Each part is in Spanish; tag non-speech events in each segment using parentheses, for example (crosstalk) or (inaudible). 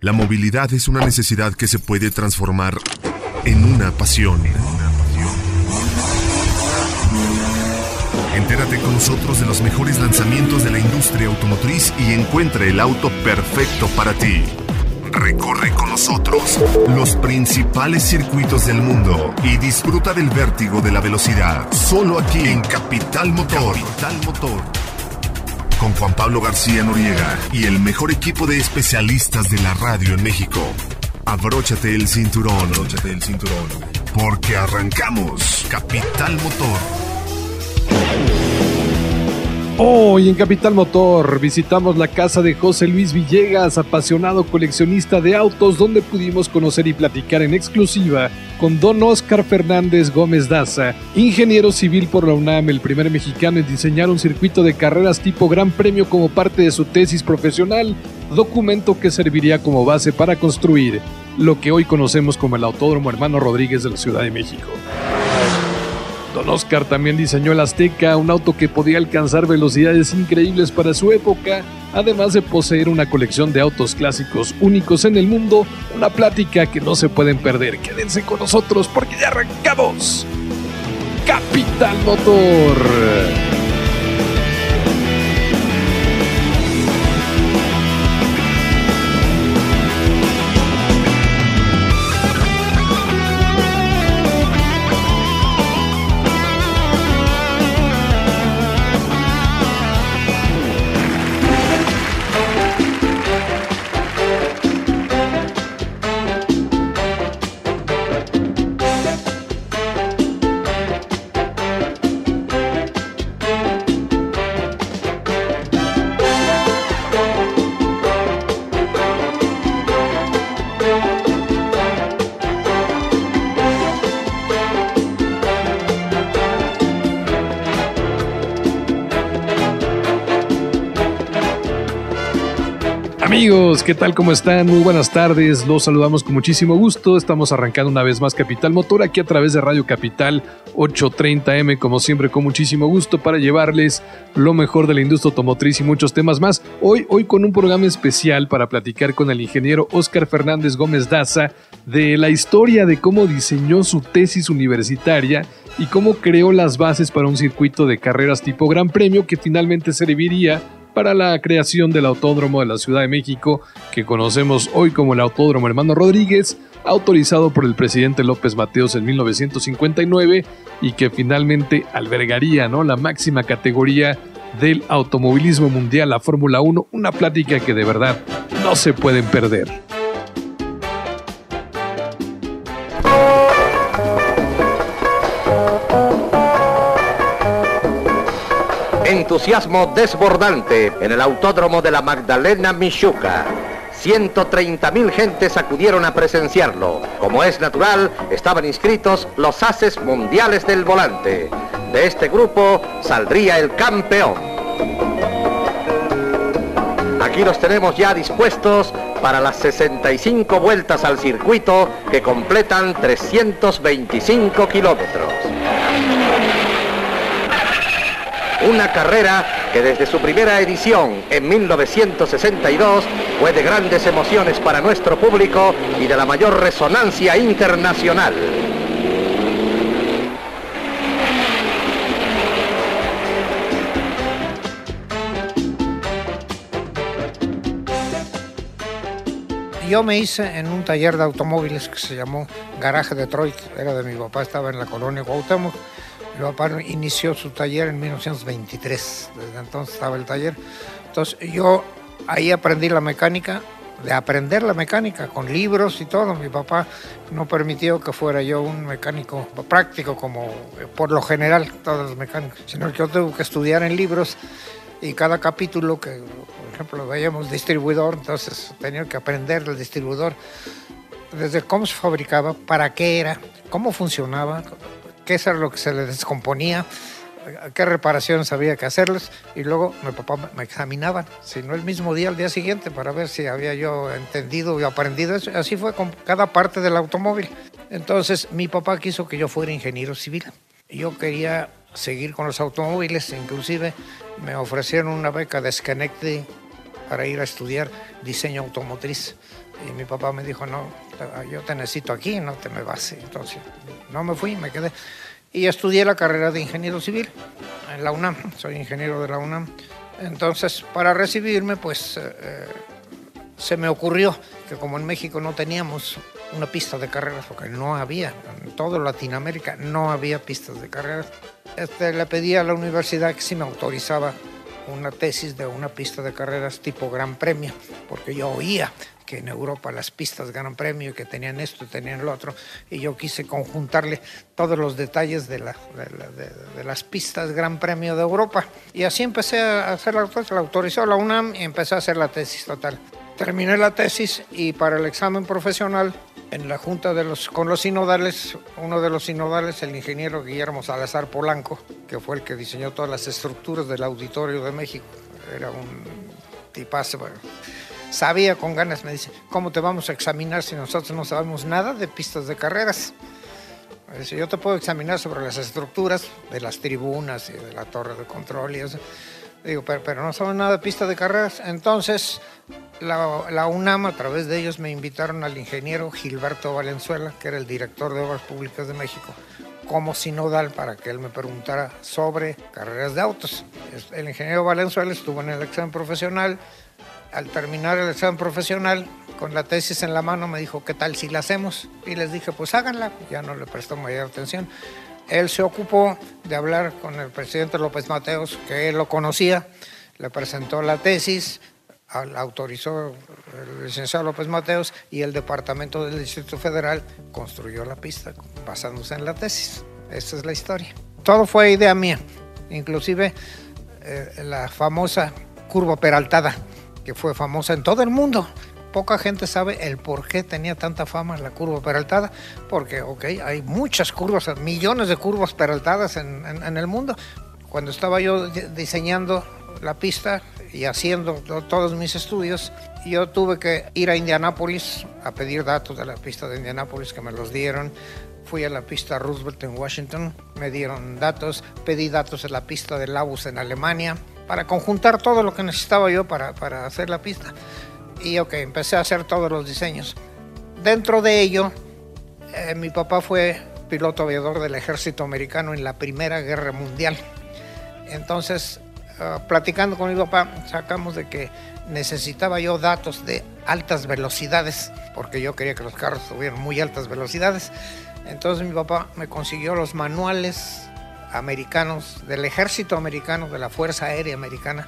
La movilidad es una necesidad que se puede transformar en una pasión. Entérate con nosotros de los mejores lanzamientos de la industria automotriz y encuentra el auto perfecto para ti. Recorre con nosotros los principales circuitos del mundo y disfruta del vértigo de la velocidad. Solo aquí en Capital Motor. Capital Motor. Con Juan Pablo García Noriega y el mejor equipo de especialistas de la radio en México. Abróchate el cinturón. Abróchate el cinturón. Porque arrancamos Capital Motor. Hoy en Capital Motor visitamos la casa de José Luis Villegas, apasionado coleccionista de autos, donde pudimos conocer y platicar en exclusiva con don Oscar Fernández Gómez Daza, ingeniero civil por la UNAM, el primer mexicano en diseñar un circuito de carreras tipo Gran Premio como parte de su tesis profesional, documento que serviría como base para construir lo que hoy conocemos como el Autódromo Hermano Rodríguez de la Ciudad de México. Don Oscar también diseñó el Azteca, un auto que podía alcanzar velocidades increíbles para su época, además de poseer una colección de autos clásicos únicos en el mundo, una plática que no se pueden perder. Quédense con nosotros porque ya arrancamos. Capital Motor. ¿Qué tal? ¿Cómo están? Muy buenas tardes. Los saludamos con muchísimo gusto. Estamos arrancando una vez más Capital Motor aquí a través de Radio Capital 830M, como siempre, con muchísimo gusto para llevarles lo mejor de la industria automotriz y muchos temas más. Hoy, hoy con un programa especial para platicar con el ingeniero Oscar Fernández Gómez Daza de la historia de cómo diseñó su tesis universitaria y cómo creó las bases para un circuito de carreras tipo Gran Premio que finalmente serviría para la creación del Autódromo de la Ciudad de México, que conocemos hoy como el Autódromo Hermano Rodríguez, autorizado por el presidente López Mateos en 1959 y que finalmente albergaría ¿no? la máxima categoría del automovilismo mundial, la Fórmula 1, una plática que de verdad no se pueden perder. Entusiasmo desbordante en el autódromo de la Magdalena Michuca. 130 mil gentes acudieron a presenciarlo. Como es natural, estaban inscritos los haces mundiales del volante. De este grupo saldría el campeón. Aquí los tenemos ya dispuestos para las 65 vueltas al circuito que completan 325 kilómetros. Una carrera que desde su primera edición en 1962 fue de grandes emociones para nuestro público y de la mayor resonancia internacional. Yo me hice en un taller de automóviles que se llamó Garaje Detroit, era de mi papá, estaba en la colonia Cuauhtémoc mi papá inició su taller en 1923, desde entonces estaba el taller. Entonces yo ahí aprendí la mecánica, de aprender la mecánica con libros y todo. Mi papá no permitió que fuera yo un mecánico práctico como por lo general todos los mecánicos, sino que yo tuve que estudiar en libros y cada capítulo que, por ejemplo, veíamos distribuidor, entonces tenía que aprender el distribuidor desde cómo se fabricaba, para qué era, cómo funcionaba, qué era lo que se le descomponía, qué reparaciones había que hacerles y luego mi papá me examinaba, si no el mismo día, al día siguiente, para ver si había yo entendido y aprendido eso. Así fue con cada parte del automóvil. Entonces mi papá quiso que yo fuera ingeniero civil. Yo quería seguir con los automóviles, inclusive me ofrecieron una beca de Schenectady para ir a estudiar diseño automotriz. Y mi papá me dijo, no, yo te necesito aquí, no te me vas. Entonces, no me fui, me quedé. Y estudié la carrera de ingeniero civil en la UNAM, soy ingeniero de la UNAM. Entonces, para recibirme, pues eh, eh, se me ocurrió que como en México no teníamos una pista de carreras, porque no había, en toda Latinoamérica no había pistas de carreras, este, le pedí a la universidad que si me autorizaba una tesis de una pista de carreras tipo Gran Premio, porque yo oía que en Europa las pistas Gran Premio, que tenían esto y tenían lo otro, y yo quise conjuntarle todos los detalles de, la, de, las pistas Gran Premio de Europa. Y así empecé a hacer la, la autorizó la UNAM y empecé a hacer la tesis total. Terminé la tesis y para el examen profesional en la junta de los, con los sinodales, uno de los sinodales, el ingeniero Guillermo Salazar Polanco, que fue el que diseñó todas las estructuras del Auditorio de México, era un tipazo, sabía con ganas, me dice, ¿cómo te vamos a examinar si nosotros no sabemos nada de pistas de carreras? Dice, yo te puedo examinar sobre las estructuras de las tribunas y de la torre de control y eso. Digo, pero, no sabemos nada de pistas de carreras. Entonces, la, UNAM, a través de ellos, me invitaron al ingeniero Gilberto Valenzuela, que era el director de Obras Públicas de México, como sinodal para que él me preguntara sobre carreras de autos. El ingeniero Valenzuela estuvo en el examen profesional. Al terminar el examen profesional, con la tesis en la mano, me dijo, ¿qué tal si la hacemos? Y les dije, pues háganla. Ya no le prestó mayor atención. Él se ocupó de hablar con el presidente López Mateos, que él lo conocía, le presentó la tesis, autorizó el licenciado López Mateos y el Departamento del Distrito Federal construyó la pista basándose en la tesis. Esa es la historia. Todo fue idea mía, inclusive eh, la famosa curva peraltada, que fue famosa en todo el mundo. Poca gente sabe el por qué tenía tanta fama la curva peraltada, porque, ok, hay muchas curvas, millones de curvas peraltadas en, en el mundo. Cuando estaba yo diseñando la pista, y haciendo todos mis estudios, yo tuve que ir a Indianápolis a pedir datos de la pista de Indianápolis que me los dieron. Fui a la pista Roosevelt en Washington, me dieron datos, pedí datos de la pista de Labus en Alemania, para conjuntar todo lo que necesitaba yo para, para hacer la pista. Y ok, empecé a hacer todos los diseños. Dentro de ello, eh, mi papá fue piloto aviador del ejército americano en la Primera Guerra Mundial. Entonces, Ah, platicando con mi papá, sacamos de que necesitaba yo datos de altas velocidades, porque yo quería que los carros tuvieran muy altas velocidades. Entonces mi papá me consiguió los manuales americanos del ejército americano, de la Fuerza Aérea Americana,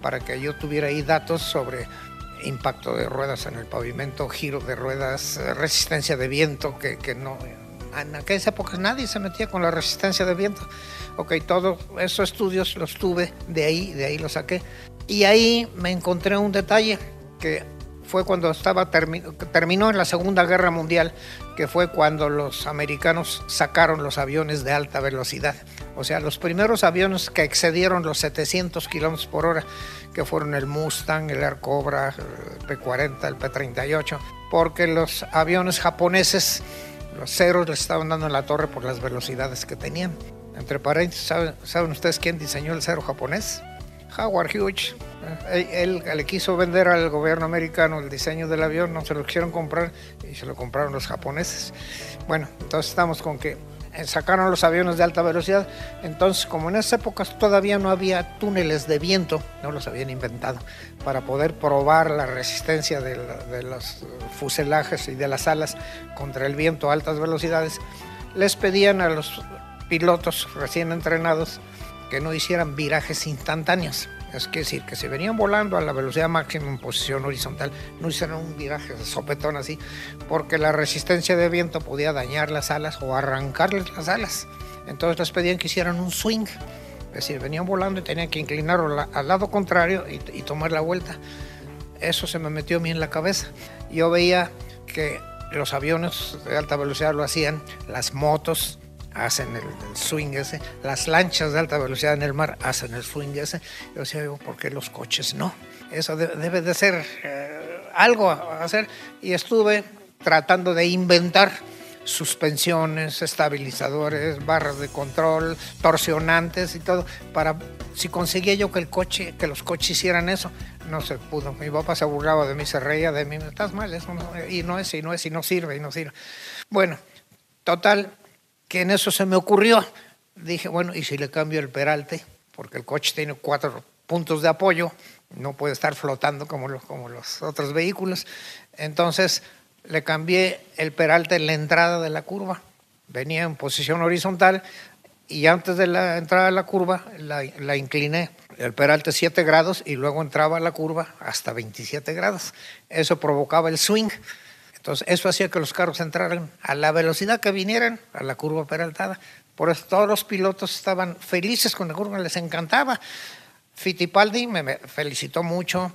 para que yo tuviera ahí datos sobre impacto de ruedas en el pavimento, giro de ruedas, resistencia de viento, que, que no, en aquellas épocas nadie se metía con la resistencia de viento. Ok, todos esos estudios los tuve, de ahí, de ahí los saqué. Y ahí me encontré un detalle que fue cuando estaba terminó en la Segunda Guerra Mundial, que fue cuando los americanos sacaron los aviones de alta velocidad. O sea, los primeros aviones que excedieron los 700 kilómetros por hora, que fueron el Mustang, el Air Cobra, el P-40, el P-38, porque los aviones japoneses los ceros les estaban dando en la torre por las velocidades que tenían. Entre paréntesis, ¿saben, ustedes quién diseñó el cero japonés? Howard Hughes. Eh, él, le quiso vender al gobierno americano el diseño del avión, no se lo quisieron comprar y se lo compraron los japoneses. Bueno, entonces estamos con que sacaron los aviones de alta velocidad. Entonces, como en esas épocas todavía no había túneles de viento, no los habían inventado, para poder probar la resistencia de los fuselajes y de las alas contra el viento a altas velocidades, les pedían a los pilotos recién entrenados que no hicieran virajes instantáneos. Es decir, que se venían volando a la velocidad máxima en posición horizontal, no hicieron un viraje de sopetón así, porque la resistencia de viento podía dañar las alas o arrancarles las alas. Entonces les pedían que hicieran un swing, es decir, venían volando y tenían que inclinarlo al lado contrario y, y tomar la vuelta. Eso se me metió a mí en la cabeza. Yo veía que los aviones de alta velocidad lo hacían, las motos hacen el, swing ese, las lanchas de alta velocidad en el mar hacen el swing ese. Yo decía, ¿por qué los coches no? Eso debe de ser eh, algo a hacer. Y estuve tratando de inventar suspensiones, estabilizadores, barras de control, torsionantes y todo, para si conseguía yo que el coche, que los coches hicieran eso, no se pudo. Mi papá se burlaba de mí, se reía de mí, estás mal, eso no, y no es, y no es, y no sirve, y no sirve. Bueno, total, que en eso se me ocurrió. Dije, bueno, ¿y si le cambio el peralte? Porque el coche tiene cuatro puntos de apoyo, no puede estar flotando como los, como los otros vehículos. Entonces le cambié el peralte en la entrada de la curva. Venía en posición horizontal y antes de la entrada de la curva la, la incliné el peralte 7 grados y luego entraba a la curva hasta 27 grados. Eso provocaba el swing. Entonces, eso hacía que los carros entraran a la velocidad que vinieran a la curva peraltada. Por eso todos los pilotos estaban felices con la curva, les encantaba. Fittipaldi me felicitó mucho.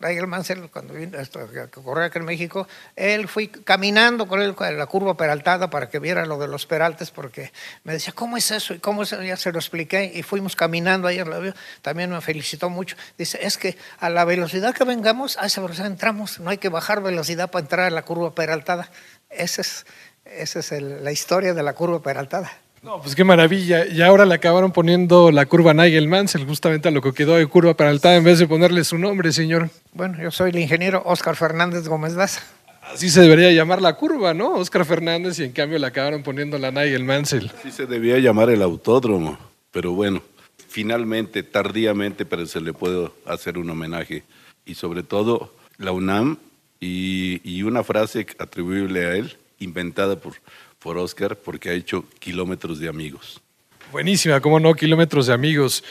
Nigel Mansell, cuando vino esto, a correr aquí en México, él fui caminando con él en la curva peraltada para que viera lo de los peraltes, porque me decía, ¿cómo es eso? Y cómo es eso? ya se lo expliqué, y fuimos caminando ayer, también me felicitó mucho. Dice, es que a la velocidad que vengamos, a esa velocidad entramos, no hay que bajar velocidad para entrar a la curva peraltada. Esa es, esa es la historia de la curva peraltada. No, pues qué maravilla. Y ahora le acabaron poniendo la curva Nigel Mansell, justamente a lo que quedó de curva peraltada, en vez de ponerle su nombre, señor. Bueno, yo soy el ingeniero Oscar Fernández Gómez Daza. Así se debería llamar la curva, ¿no? Oscar Fernández, y en cambio le acabaron poniendo la Nigel Mansell. Así se debía llamar el autódromo, pero bueno, finalmente, tardíamente, pero se le puede hacer un homenaje. Y sobre todo, la UNAM y, y una frase atribuible a él, inventada por por Oscar porque ha hecho kilómetros de amigos. Buenísima, cómo no, kilómetros de amigos.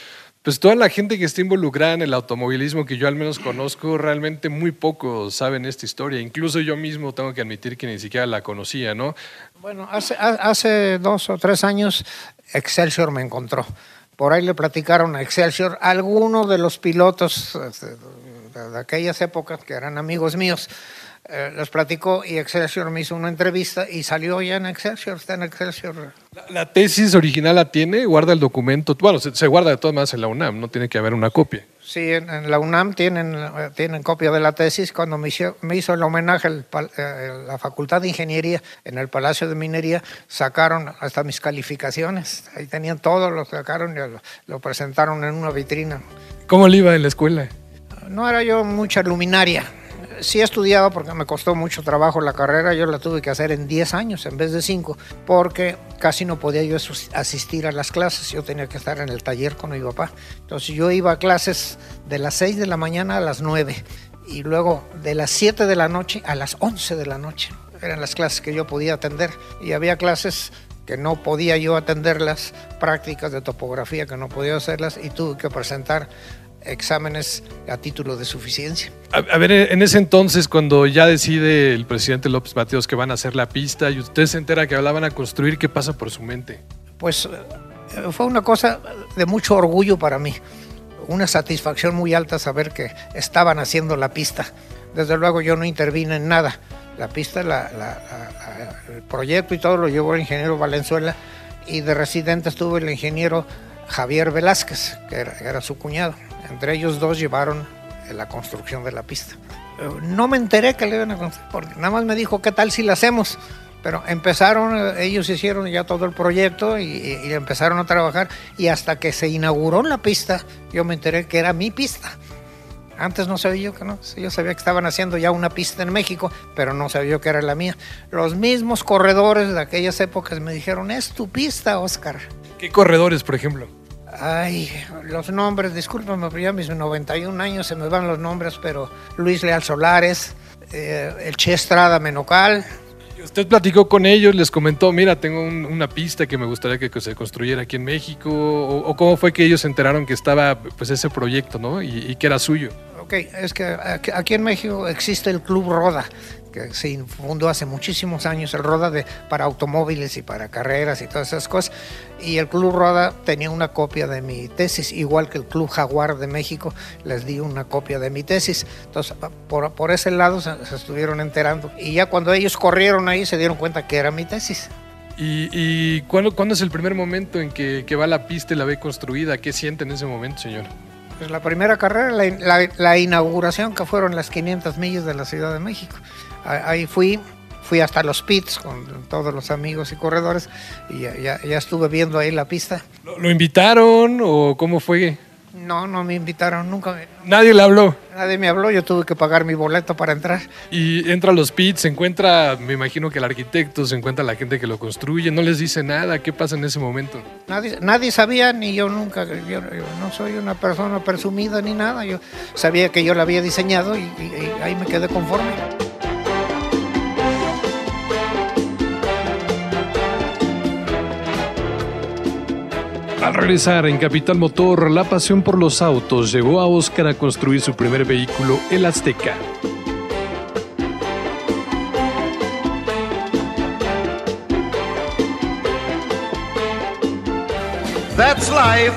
Pues toda la gente que está involucrada en el automovilismo que yo al menos conozco, realmente muy poco saben esta historia. Incluso yo mismo tengo que admitir que ni siquiera la conocía, ¿no? Bueno, hace, hace dos o tres años Excelsior me encontró. Por ahí le platicaron a Excelsior algunos de los pilotos este, de aquellas épocas que eran amigos míos eh, les platicó y Excelsior me hizo una entrevista y salió ya en Excelsior, está en Excelsior. ¿La, tesis original la tiene? ¿Guarda el documento? Bueno, se, guarda de todas maneras en la UNAM, no tiene que haber una copia. Sí, en, la UNAM tienen, tienen copia de la tesis. Cuando me hizo, me hizo el homenaje a eh, la Facultad de Ingeniería en el Palacio de Minería, sacaron hasta mis calificaciones. Ahí tenían todo, lo sacaron y lo, lo presentaron en una vitrina. ¿Cómo le iba en la escuela? No era yo mucha luminaria sí estudiaba porque me costó mucho trabajo la carrera, yo la tuve que hacer en 10 años en vez de 5, porque casi no podía yo asistir a las clases, yo tenía que estar en el taller con mi papá. Entonces yo iba a clases de las 6 de la mañana a las 9 y luego de las 7 de la noche a las 11 de la noche. Eran las clases que yo podía atender y había clases que no podía yo atender las prácticas de topografía, que no podía hacerlas y tuve que presentar exámenes a título de suficiencia. A, ver, en ese entonces, cuando ya decide el presidente López Mateos que van a hacer la pista y usted se entera que hablaban a construir, ¿qué pasa por su mente? Pues eh, fue una cosa de mucho orgullo para mí, una satisfacción muy alta saber que estaban haciendo la pista. Desde luego yo no intervine en nada. La pista, el proyecto y todo lo llevó el ingeniero Valenzuela y de residente estuvo el ingeniero Javier Velázquez, que era su cuñado. Entre ellos dos llevaron la construcción de la pista. Eh, no me enteré que le iban a construir, porque nada más me dijo, ¿qué tal si la hacemos? Pero empezaron, eh, ellos hicieron ya todo el proyecto y, empezaron a trabajar y hasta que se inauguró la pista, yo me enteré que era mi pista. Antes no sabía yo que no, yo sabía que estaban haciendo ya una pista en México, pero no sabía yo que era la mía. Los mismos corredores de aquellas épocas me dijeron, es tu pista, Oscar. ¿Qué corredores, por ejemplo? Ay, los nombres, discúlpame, pero ya mis 91 años se me van los nombres, pero Luis Leal Solares, eh, el Che Estrada Menocal. Usted platicó con ellos, les comentó, mira, tengo una pista que me gustaría que se construyera aquí en México, o, cómo fue que ellos se enteraron que estaba pues ese proyecto, ¿no? Y, y que era suyo. Ok, es que aquí en México existe el Club Roda, que se fundó hace muchísimos años, el Roda de, para automóviles y para carreras y todas esas cosas. Y el Club Roda tenía una copia de mi tesis, igual que el Club Jaguar de México les di una copia de mi tesis. Entonces, por, por ese lado se, estuvieron enterando. Y ya cuando ellos corrieron ahí se dieron cuenta que era mi tesis. ¿Y, y ¿cuándo, cuándo, es el primer momento en que, que va la pista y la ve construida? ¿Qué siente en ese momento, señor? Pues la primera carrera, la, la, la, inauguración que fueron las 500 millas de la Ciudad de México. Ahí fui fui hasta los pits con todos los amigos y corredores y ya, ya- ya estuve viendo ahí la pista. ¿Lo, lo invitaron o cómo fue? No, no me invitaron nunca. Nadie le habló. Nadie me habló, yo tuve que pagar mi boleto para entrar. Y entra a los pits, se encuentra, me imagino que el arquitecto, se encuentra la gente que lo construye, no les dice nada. ¿Qué pasa en ese momento? Nadie, nadie sabía, ni yo nunca, yo, yo no soy una persona presumida ni nada, yo sabía que yo la había diseñado y, y- y ahí me quedé conforme. Al regresar en Capital Motor, la pasión por los autos llevó a Oscar a construir su primer vehículo, el Azteca. That's life.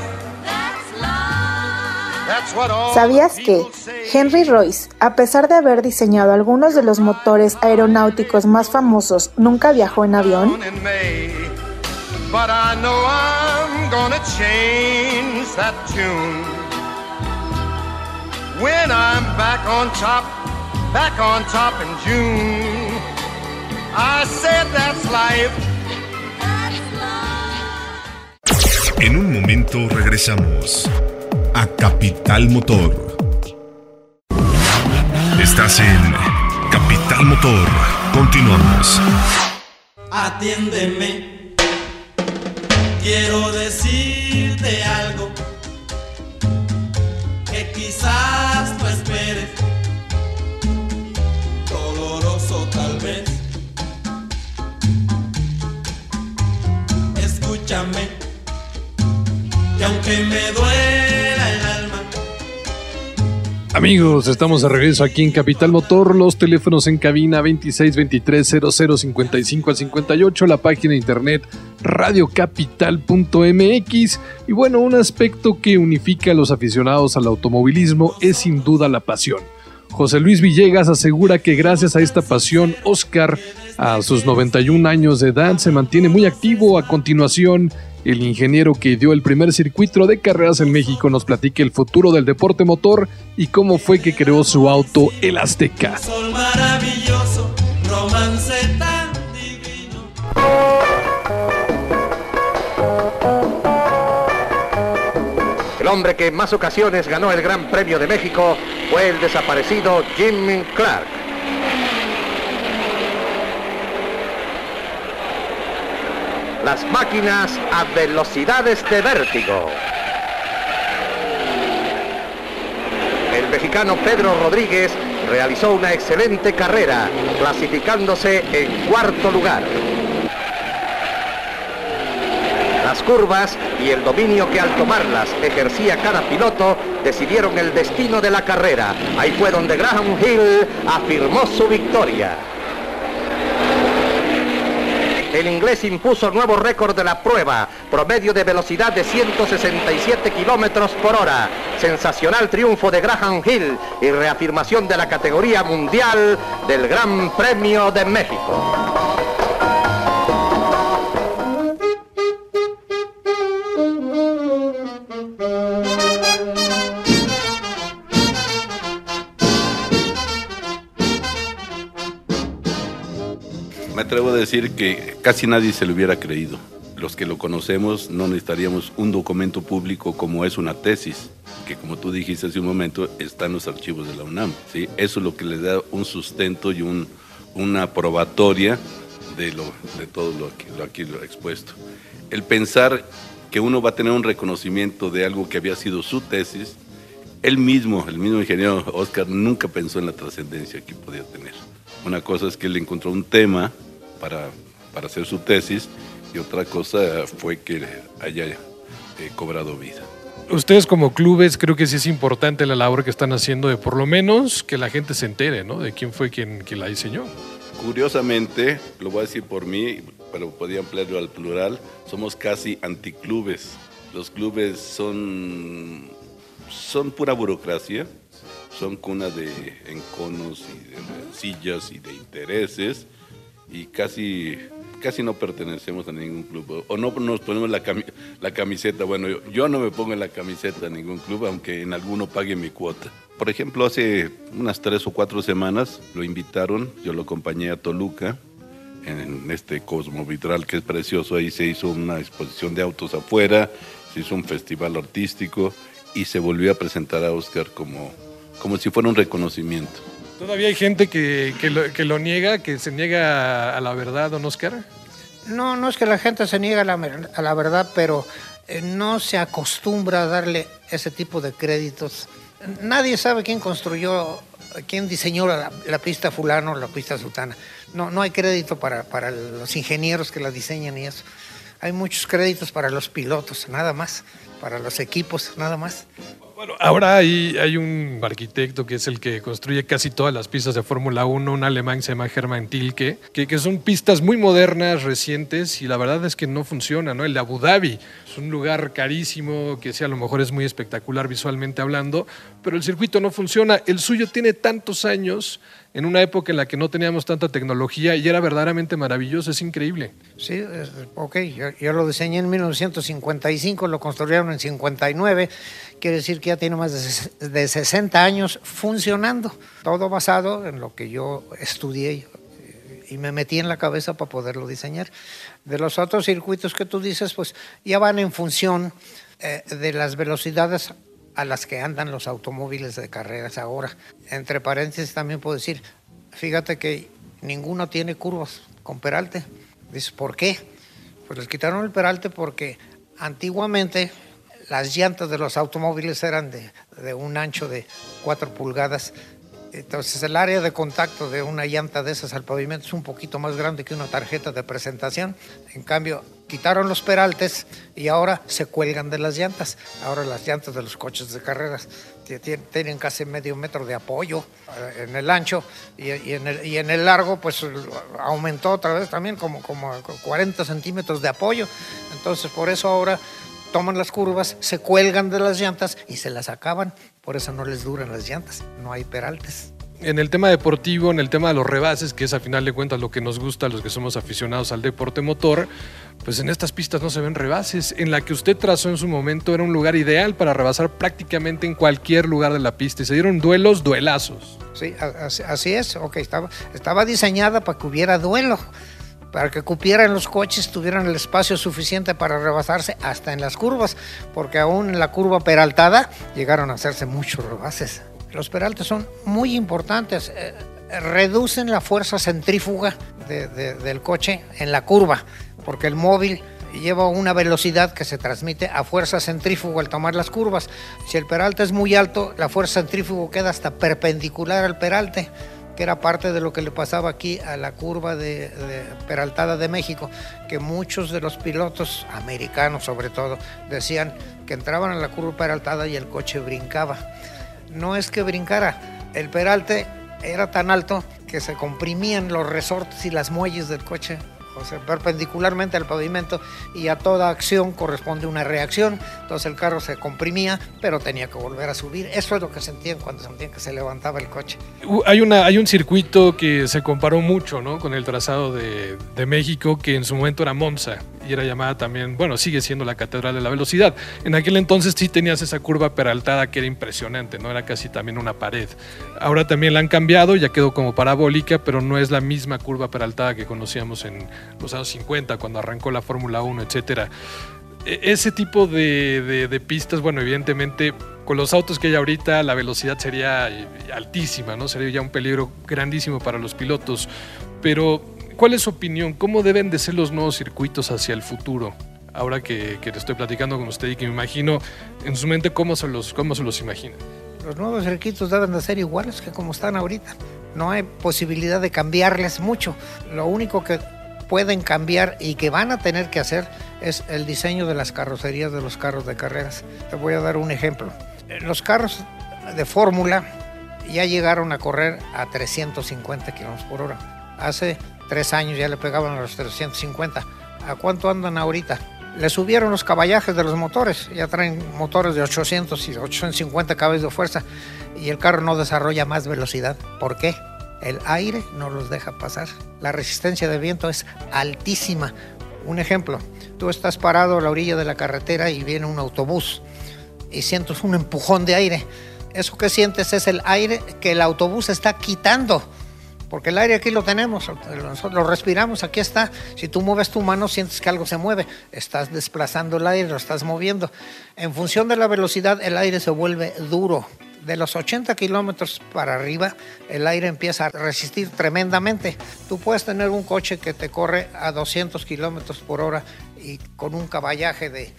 ¿Sabías que. Henry Royce, a pesar de haber diseñado algunos de los motores aeronáuticos más famosos, nunca viajó en avión? I'm gonna change that tune. When I'm back on top, back on top in June. I said that's life. En un momento regresamos a Capital Motor. Estás en Capital Motor. Continuamos. Atiéndeme. Quiero decirte algo que quizás no esperes. Doloroso tal vez. Escúchame. Que aunque me alma. Amigos, estamos de regreso aquí en Capital Motor. Los teléfonos en cabina 26 23 00 55 al 58, la página de internet radiocapital.mx. Y bueno, un aspecto que unifica a los aficionados al automovilismo es sin duda la pasión. José Luis Villegas asegura que gracias a esta pasión, Oscar, a sus 91 años de edad, se mantiene muy activo. A continuación, el ingeniero que dio el primer circuito de carreras en México nos platica el futuro del deporte motor y cómo fue que creó su auto, el Azteca. Sol maravilloso, romance tan divino. El hombre que en más ocasiones ganó el Gran Premio de México fue el desaparecido Jim Clark. Las máquinas a velocidades de vértigo. El mexicano Pedro Rodríguez realizó una excelente carrera, clasificándose en cuarto lugar. Las curvas y el dominio que al tomarlas ejercía cada piloto decidieron el destino de la carrera. Ahí fue donde Graham Hill afirmó su victoria. El inglés impuso nuevo récord de la prueba, promedio de velocidad de 167 kilómetros por hora. Sensacional triunfo de Graham Hill y reafirmación de la categoría mundial del Gran Premio de México. Atrevo a decir que casi nadie se lo hubiera creído. Los que lo conocemos no necesitaríamos un documento público como es una tesis, que como tú dijiste hace un momento está en los archivos de la UNAM. ¿sí? Eso es lo que le da un sustento y un, una probatoria de, lo, de todo lo aquí, lo aquí lo expuesto. El pensar que uno va a tener un reconocimiento de algo que había sido su tesis, él mismo, el mismo ingeniero Oscar, nunca pensó en la trascendencia que podía tener. Una cosa es que él encontró un tema para, para hacer su tesis y otra cosa fue que haya eh, cobrado vida. Ustedes como clubes creo que sí es importante la labor que están haciendo de por lo menos que la gente se entere, ¿no? De quién fue quien, quien la diseñó. Curiosamente, lo voy a decir por mí, pero podría ampliarlo al plural, somos casi anticlubes. Los clubes son, son pura burocracia, son cuna de enconos y de sillas y de intereses y casi, casi no pertenecemos a ningún club. O no nos ponemos la, cami- la camiseta. Bueno, yo, yo no me pongo la camiseta a ningún club, aunque en alguno pague mi cuota. Por ejemplo, hace unas tres o cuatro semanas lo invitaron, yo lo acompañé a Toluca en este Cosmo Vitral que es precioso. Ahí se hizo una exposición de autos afuera, se hizo un festival artístico y se volvió a presentar a Oscar como, como si fuera un reconocimiento. ¿Todavía hay gente que, que lo, niega, que se niega a la verdad, don Oscar? No, no es que la gente se niegue a la, a la verdad, pero eh, no se acostumbra a darle ese tipo de créditos. Nadie sabe quién construyó, quién diseñó la, la pista fulano, la pista sultana. No, no hay crédito para, para los ingenieros que la diseñan y eso. Hay muchos créditos para los pilotos, nada más, para los equipos, nada más. Bueno, ahora hay, un arquitecto que es el que construye casi todas las pistas de Fórmula 1, un alemán que se llama Hermann Tilke, que, son pistas muy modernas, recientes, y la verdad es que no funciona, ¿no? El de Abu Dhabi es un lugar carísimo, que sí, a lo mejor es muy espectacular visualmente hablando, pero el circuito no funciona. El suyo tiene tantos años, en una época en la que no teníamos tanta tecnología, y era verdaderamente maravilloso, es increíble. Sí, ok, yo, yo lo diseñé en 1955, lo construyeron en 59, quiere decir que ya tiene más de, ses- de 60 años funcionando, todo basado en lo que yo estudié y me metí en la cabeza para poderlo diseñar. De los otros circuitos que tú dices, pues ya van en función eh, de las velocidades a las que andan los automóviles de carreras ahora. Entre paréntesis también puedo decir, fíjate que ninguno tiene curvas con peralte. Dices, ¿por qué? Pues les quitaron el peralte porque antiguamente las llantas de los automóviles eran de, un ancho de 4 pulgadas. Entonces el área de contacto de una llanta de esas al pavimento es un poquito más grande que una tarjeta de presentación. En cambio, quitaron los peraltes y ahora se cuelgan de las llantas. Ahora las llantas de los coches de carreras ti- ti- tienen casi medio metro de apoyo eh, en el ancho y en el, y en el largo pues aumentó otra vez también como, como 40 centímetros de apoyo. Entonces por eso ahora toman las curvas, se cuelgan de las llantas y se las acaban. Por eso no les duran las llantas, no hay peraltes. En el tema deportivo, en el tema de los rebases, que es a final de cuentas lo que nos gusta a los que somos aficionados al deporte motor, pues en estas pistas no se ven rebases. En la que usted trazó en su momento era un lugar ideal para rebasar prácticamente en cualquier lugar de la pista y se dieron duelos, duelazos. Sí, así, así es. Ok, estaba, estaba diseñada para que hubiera duelo, para que cupieran los coches, tuvieran el espacio suficiente para rebasarse hasta en las curvas, porque aún en la curva peraltada llegaron a hacerse muchos rebases. Los peraltes son muy importantes, eh, reducen la fuerza centrífuga de- de- del coche en la curva, porque el móvil lleva una velocidad que se transmite a fuerza centrífuga al tomar las curvas. Si el peralte es muy alto, la fuerza centrífuga queda hasta perpendicular al peralte, que era parte de lo que le pasaba aquí a la curva de, peraltada de México, que muchos de los pilotos americanos sobre todo decían que entraban a la curva peraltada y el coche brincaba. No es que brincara, el peralte era tan alto que se comprimían los resortes y las muelles del coche, perpendicularmente al pavimento, y a toda acción corresponde una reacción. Entonces el carro se comprimía, pero tenía que volver a subir. Eso es lo que sentían cuando sentían que se levantaba el coche. Hay, una, hay un circuito que se comparó mucho ¿no? con el trazado de, de México, que en su momento era Monza y era llamada también, bueno, sigue siendo la Catedral de la Velocidad. En aquel entonces sí tenías esa curva peraltada que era impresionante, ¿no? Era casi también una pared. Ahora también la han cambiado, ya quedó como parabólica, pero no es la misma curva peraltada que conocíamos en los años 50, cuando arrancó la Fórmula 1, etcétera. E- Ese tipo de, de- pistas, bueno, evidentemente con los autos que hay ahorita la velocidad sería eh, altísima, ¿no? Sería ya un peligro grandísimo para los pilotos. Pero, ¿cuál es su opinión? ¿Cómo deben de ser los nuevos circuitos hacia el futuro? Ahora que, que estoy platicando con usted y que me imagino en su mente cómo se los, cómo se los imagina. Los nuevos circuitos deben de ser iguales que como están ahorita. No hay posibilidad de cambiarles mucho. Lo único que pueden cambiar y que van a tener que hacer es el diseño de las carrocerías de los carros de carreras. Te voy a dar un ejemplo. Eh, Los carros de fórmula ya llegaron a correr a 350 kilómetros por hora. Hace tres años ya le pegaban a los 350. ¿A cuánto andan ahorita? Le subieron los caballajes de los motores, ya traen motores de 800 y 850 caballos de fuerza y el carro no desarrolla más velocidad. ¿Por qué? El aire no los deja pasar. La resistencia de viento es altísima. Un ejemplo, tú estás parado a la orilla de la carretera y viene un autobús y sientes un empujón de aire. Eso que sientes es el aire que el autobús está quitando Porque el aire aquí lo tenemos, lo respiramos, aquí está. Si tú mueves tu mano, sientes que algo se mueve. Estás desplazando el aire, lo estás moviendo. En función de la velocidad, el aire se vuelve duro. De los 80 kilómetros para arriba, el aire empieza a resistir tremendamente. Tú puedes tener un coche que te corre a 200 kilómetros por hora y con un caballaje de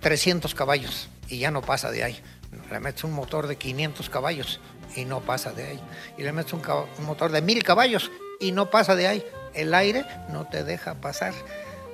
300 caballos y ya no pasa de ahí. Le metes un motor de 500 caballos y no pasa de ahí. Y le metes un, motor de 1000 caballos y no pasa de ahí. El aire no te deja pasar.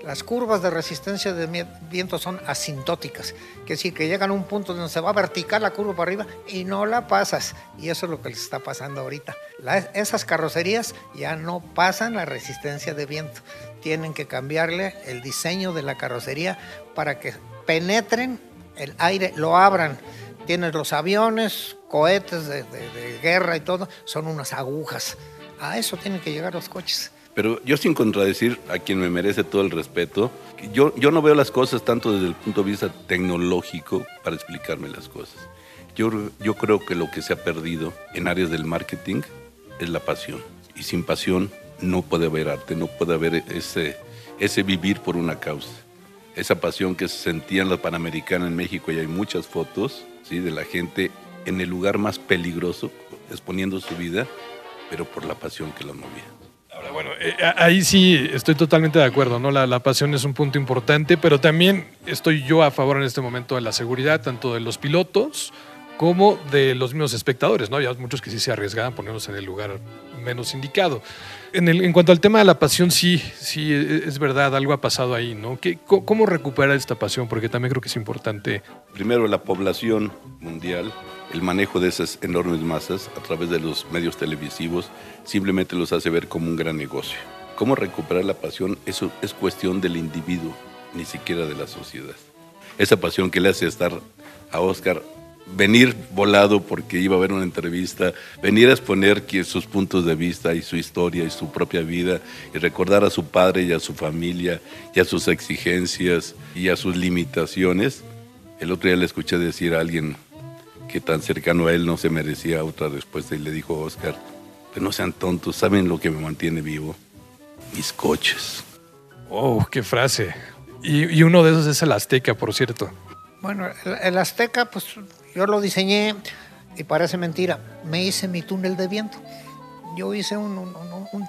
Las curvas de resistencia de viento son asintóticas, que decir que llegan a un punto donde se va a vertical la curva para arriba y no la pasas. Y eso es lo que les está pasando ahorita. La- esas carrocerías ya no pasan la resistencia de viento. Tienen que cambiarle el diseño de la carrocería para que penetren el aire, lo abran. Tienes los aviones, cohetes de, de- de guerra y todo, son unas agujas. A eso tienen que llegar los coches. Pero yo sin contradecir a quien me merece todo el respeto, yo, yo no veo las cosas tanto desde el punto de vista tecnológico para explicarme las cosas. Yo, yo creo que lo que se ha perdido en áreas del marketing es la pasión. Y sin pasión no puede haber arte, no puede haber ese, ese vivir por una causa. Esa pasión que se sentía en la Panamericana en México y hay muchas fotos ¿sí? de la gente en el lugar más peligroso, exponiendo su vida, pero por la pasión que la movía. Ahora, bueno, eh, ahí sí estoy totalmente de acuerdo, ¿no? La, la pasión es un punto importante, pero también estoy yo a favor en este momento de la seguridad, tanto de los pilotos como de los mismos espectadores, ¿no? Ya muchos que sí se arriesgaban poniéndose en el lugar menos indicado. En, cuanto al tema de la pasión, sí, sí, e- es verdad, algo ha pasado ahí, ¿no? ¿Qué, co- ¿Cómo recuperar esta pasión? Porque también creo que es importante. Primero, la población mundial, el manejo de esas enormes masas a través de los medios televisivos, simplemente los hace ver como un gran negocio. ¿Cómo recuperar la pasión? Eso es cuestión del individuo, ni siquiera de la sociedad. Esa pasión que le hace estar a Oscar, venir volado porque iba a ver una entrevista, venir a exponer sus puntos de vista y su historia y su propia vida y recordar a su padre y a su familia y a sus exigencias y a sus limitaciones. El otro día le escuché decir a alguien que tan cercano a él no se merecía otra respuesta y le dijo Oscar, pero no sean tontos, ¿saben lo que me mantiene vivo? Mis coches. ¡Oh, qué frase! Y, y uno de esos es el Azteca, por cierto. Bueno, el, el Azteca, pues yo lo diseñé y parece mentira. Me hice mi túnel de viento. Yo hice un,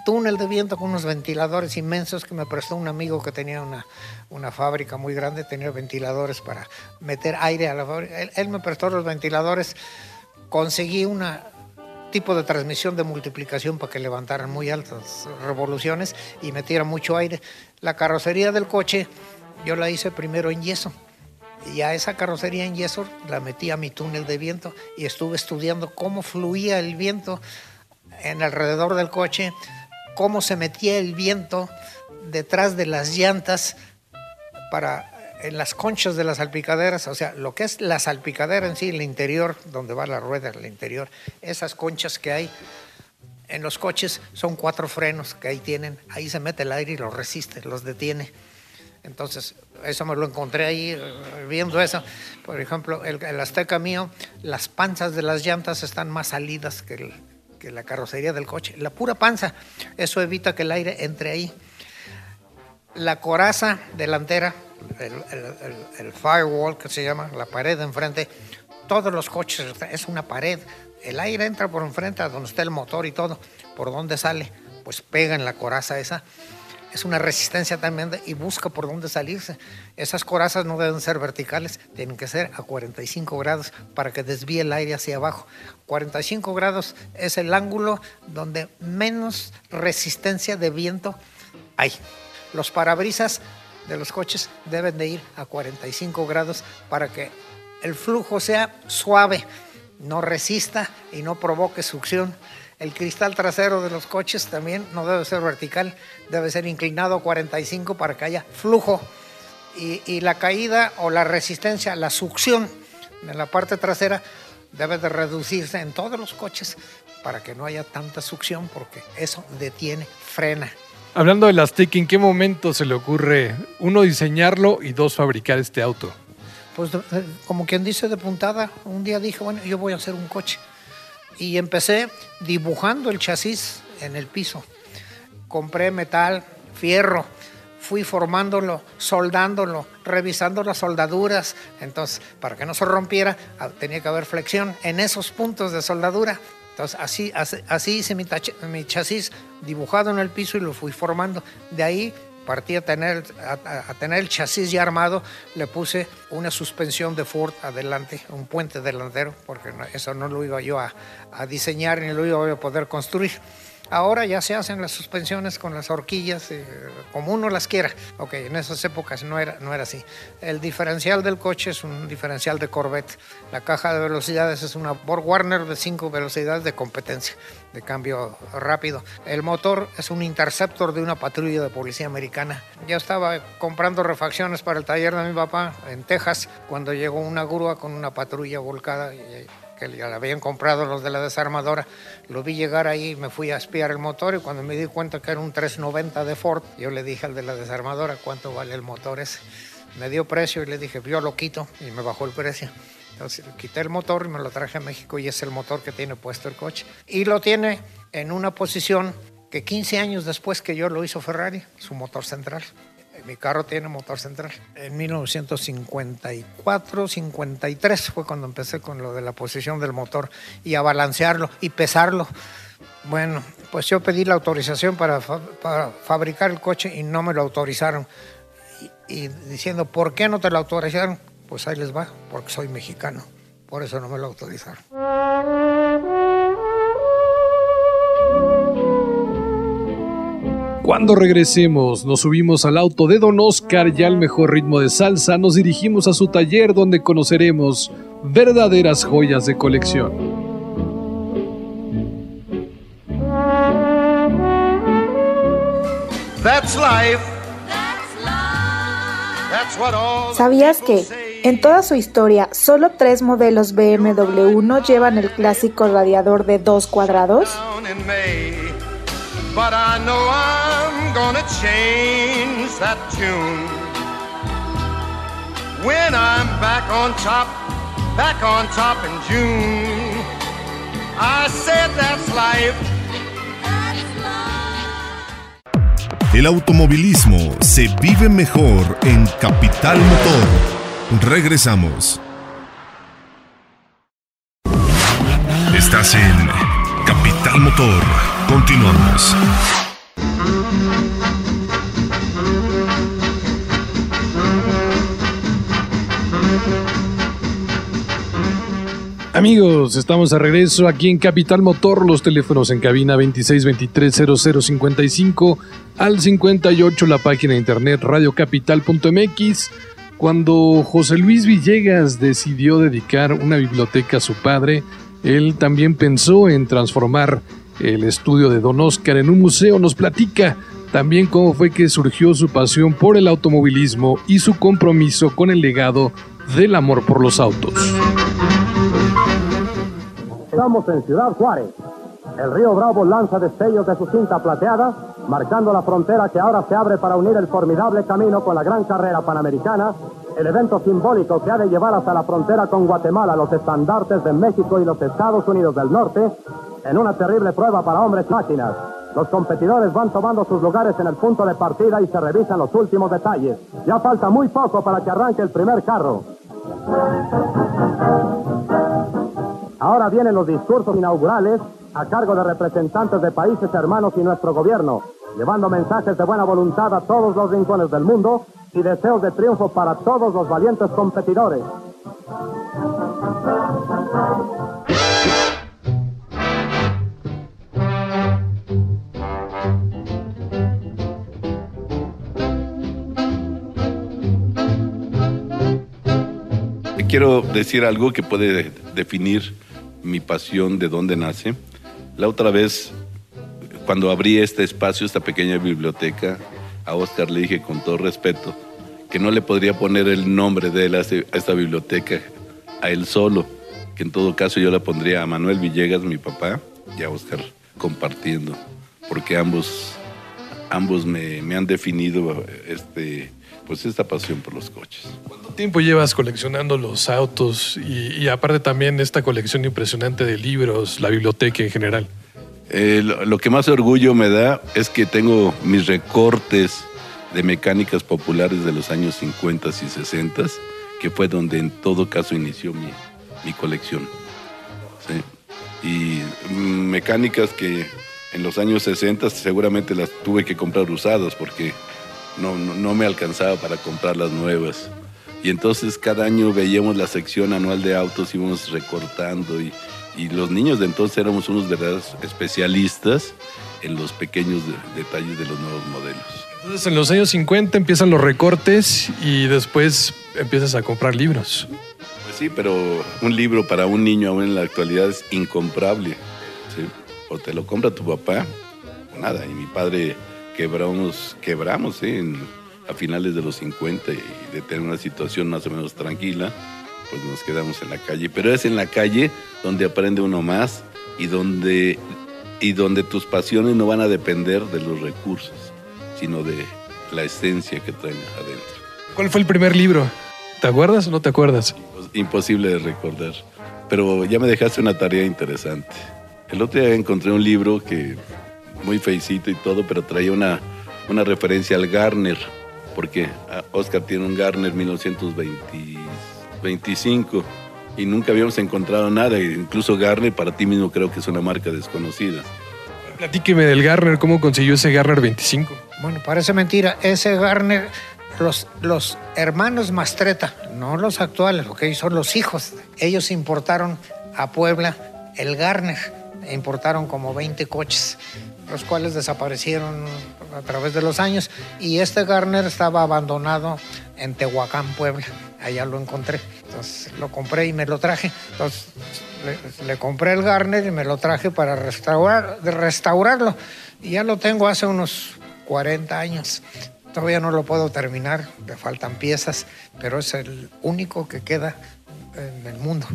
túnel de viento con unos ventiladores inmensos que me prestó un amigo que tenía una, una fábrica muy grande, tenía ventiladores para meter aire a la fábrica. Él, él me prestó los ventiladores, conseguí un tipo de transmisión de multiplicación para que levantaran muy altas revoluciones y metieran mucho aire. La carrocería del coche yo la hice primero en yeso. Y a esa carrocería en yeso la metí a mi túnel de viento y estuve estudiando cómo fluía el viento en alrededor del coche, cómo se metía el viento detrás de las llantas para en las conchas de las salpicaderas, o sea, lo que es la salpicadera en sí, el interior, donde va la rueda, el interior, esas conchas que hay en los coches son cuatro frenos que ahí tienen, ahí se mete el aire y los resiste, los detiene. Entonces, eso me lo encontré ahí eh, viendo eso. Por ejemplo, el, el Azteca mío, las panzas de las llantas están más salidas que, el- que la carrocería del coche. La pura panza, eso evita que el aire entre ahí. La coraza delantera, el, el- firewall que se llama, la pared de enfrente, todos los coches, es una pared. El aire entra por enfrente a donde está el motor y todo. ¿Por dónde sale? Pues pega en la coraza esa es una resistencia tremenda y busca por dónde salirse. Esas corazas no deben ser verticales, tienen que ser a 45 grados para que desvíe el aire hacia abajo. 45 grados es el ángulo donde menos resistencia de viento hay. Los parabrisas de los coches deben de ir a 45 grados para que el flujo sea suave, no resista y no provoque succión. El cristal trasero de los coches también no debe ser vertical, debe ser inclinado a 45 para que haya flujo. Y, y la caída o la resistencia, la succión de la parte trasera debe de reducirse en todos los coches para que no haya tanta succión porque eso detiene, frena. Hablando del Azteca, ¿en qué momento se le ocurre, uno, diseñarlo y dos, fabricar este auto? Pues de- de- como quien dice de puntada, un día dije, bueno, yo voy a hacer un coche. Y empecé dibujando el chasis en el piso. Compré metal, fierro, fui formándolo, soldándolo, revisando las soldaduras. Entonces, para que no se rompiera, ah, tenía que haber flexión en esos puntos de soldadura. Entonces, así, así, así hice mi, chasis dibujado en el piso y lo fui formando. De ahí partí a tener, a, tener el chasis ya armado, le puse una suspensión de Ford adelante, un puente delantero, porque eso no lo iba yo a, a diseñar ni lo iba a poder construir. Ahora ya se hacen las suspensiones con las horquillas, eh, como uno las quiera. Ok, en esas épocas no era, no era así. El diferencial del coche es un diferencial de Corvette. La caja de velocidades es una Borg Warner de 5 velocidades de competencia, de cambio rápido. El motor es un Interceptor de una patrulla de policía americana. Yo estaba comprando refacciones para el taller de mi papá en Texas cuando llegó una grúa con una patrulla volcada. y- que ya la habían comprado los de la desarmadora. Lo vi llegar ahí, me fui a espiar el motor y cuando me di cuenta que era un 390 de Ford, yo le dije al de la desarmadora cuánto vale el motor ese. Me dio precio y le dije, yo lo quito y me bajó el precio. Entonces quité el motor y me lo traje a México y es el motor que tiene puesto el coche. Y lo tiene en una posición que 15 años después que yo lo hizo Ferrari, su motor central. Mi carro tiene motor central. En 1954, 53 fue cuando empecé con lo de la posición del motor y a balancearlo y pesarlo. Bueno, pues yo pedí la autorización para, fa- para fabricar el coche y no me lo autorizaron. Y, y diciendo, ¿por qué no te lo autorizaron? Pues ahí les va, porque soy mexicano. Por eso no me lo autorizaron. Cuando regresemos, nos subimos al auto de Don Oscar y al mejor ritmo de salsa, nos dirigimos a su taller donde conoceremos verdaderas joyas de colección. That's life. That's what all the ¿Sabías que en toda su historia solo tres modelos BMW no llevan el clásico radiador de dos cuadrados? But I know gonna change that tune. When I'm back on top, back on top in June. I said that's life. El automovilismo se vive mejor en Capital Motor. Regresamos. Estás en Capital Motor. Continuamos. Amigos, estamos de regreso aquí en Capital Motor, los teléfonos en cabina 26230055 al 58, la página de internet radiocapital.mx. Cuando José Luis Villegas decidió dedicar una biblioteca a su padre, él también pensó en transformar el estudio de Don Oscar en un museo. Nos platica también cómo fue que surgió su pasión por el automovilismo y su compromiso con el legado del amor por los autos. Estamos en Ciudad Juárez. El río Bravo lanza destellos de su cinta plateada, marcando la frontera que ahora se abre para unir el formidable camino con la gran carrera panamericana, el evento simbólico que ha de llevar hasta la frontera con Guatemala los estandartes de México y los Estados Unidos del Norte, en una terrible prueba para hombres máquinas. Los competidores van tomando sus lugares en el punto de partida y se revisan los últimos detalles. Ya falta muy poco para que arranque el primer carro. Ahora vienen los discursos inaugurales a cargo de representantes de países hermanos y nuestro gobierno, llevando mensajes de buena voluntad a todos los rincones del mundo y deseos de triunfo para todos los valientes competidores. Quiero decir algo que puede definir mi pasión de dónde nace. La otra vez, cuando abrí este espacio, esta pequeña biblioteca, a Oscar le dije con todo respeto que no le podría poner el nombre de él a, este- esta biblioteca, a él solo, que en todo caso yo la pondría a Manuel Villegas, mi papá, y a Oscar compartiendo, porque ambos, ambos me, me han definido este, pues esta pasión por los coches. ¿Cuánto tiempo llevas coleccionando los autos y, y aparte también esta colección impresionante de libros, la biblioteca en general? Eh, lo, lo que más orgullo me da es que tengo mis recortes de mecánicas populares de los años 50 y 60, que fue donde en todo caso inició mi, mi colección. Sí. Y mm, mecánicas que en los años 60 seguramente las tuve que comprar usadas porque no, no, no me alcanzaba para comprar las nuevas. Y entonces cada año veíamos la sección anual de autos, íbamos recortando y, y los niños de entonces éramos unos verdaderos especialistas en los pequeños de- detalles de los nuevos modelos. Entonces en los años 50 empiezan los recortes y después empiezas a comprar libros. Pues sí, pero un libro para un niño aún en la actualidad es incomparable. ¿sí? O te lo compra tu papá, o nada. Y mi padre quebramos, quebramos ¿sí? En- a finales de los 50 y de tener una situación más o menos tranquila, pues nos quedamos en la calle. Pero es en la calle donde aprende uno más y donde, y donde tus pasiones no van a depender de los recursos, sino de la esencia que traen adentro. ¿Cuál fue el primer libro? ¿Te acuerdas o no te acuerdas? imposible de recordar. Pero ya me dejaste una tarea interesante. El otro día encontré un libro que muy feicito y todo, pero traía una, una referencia al Garner, porque ah, Oscar tiene un Garner 1925 y nunca habíamos encontrado nada. e Incluso Garner para ti mismo creo que es una marca desconocida. Platíqueme del Garner, ¿cómo consiguió ese Garner 25? Bueno, parece mentira. Ese Garner, los, los hermanos Mastreta, no los actuales, lo que son los hijos, ellos importaron a Puebla el Garner. Importaron como 20 coches, los cuales desaparecieron a través de los años. Y este Garner estaba abandonado en Tehuacán, Puebla. Allá lo encontré. Entonces lo compré y me lo traje. Entonces le, le compré el Garner y me lo traje para restaurar, restaurarlo. Y ya lo tengo hace unos 40 años. Todavía no lo puedo terminar, le faltan piezas, pero es el único que queda en el mundo.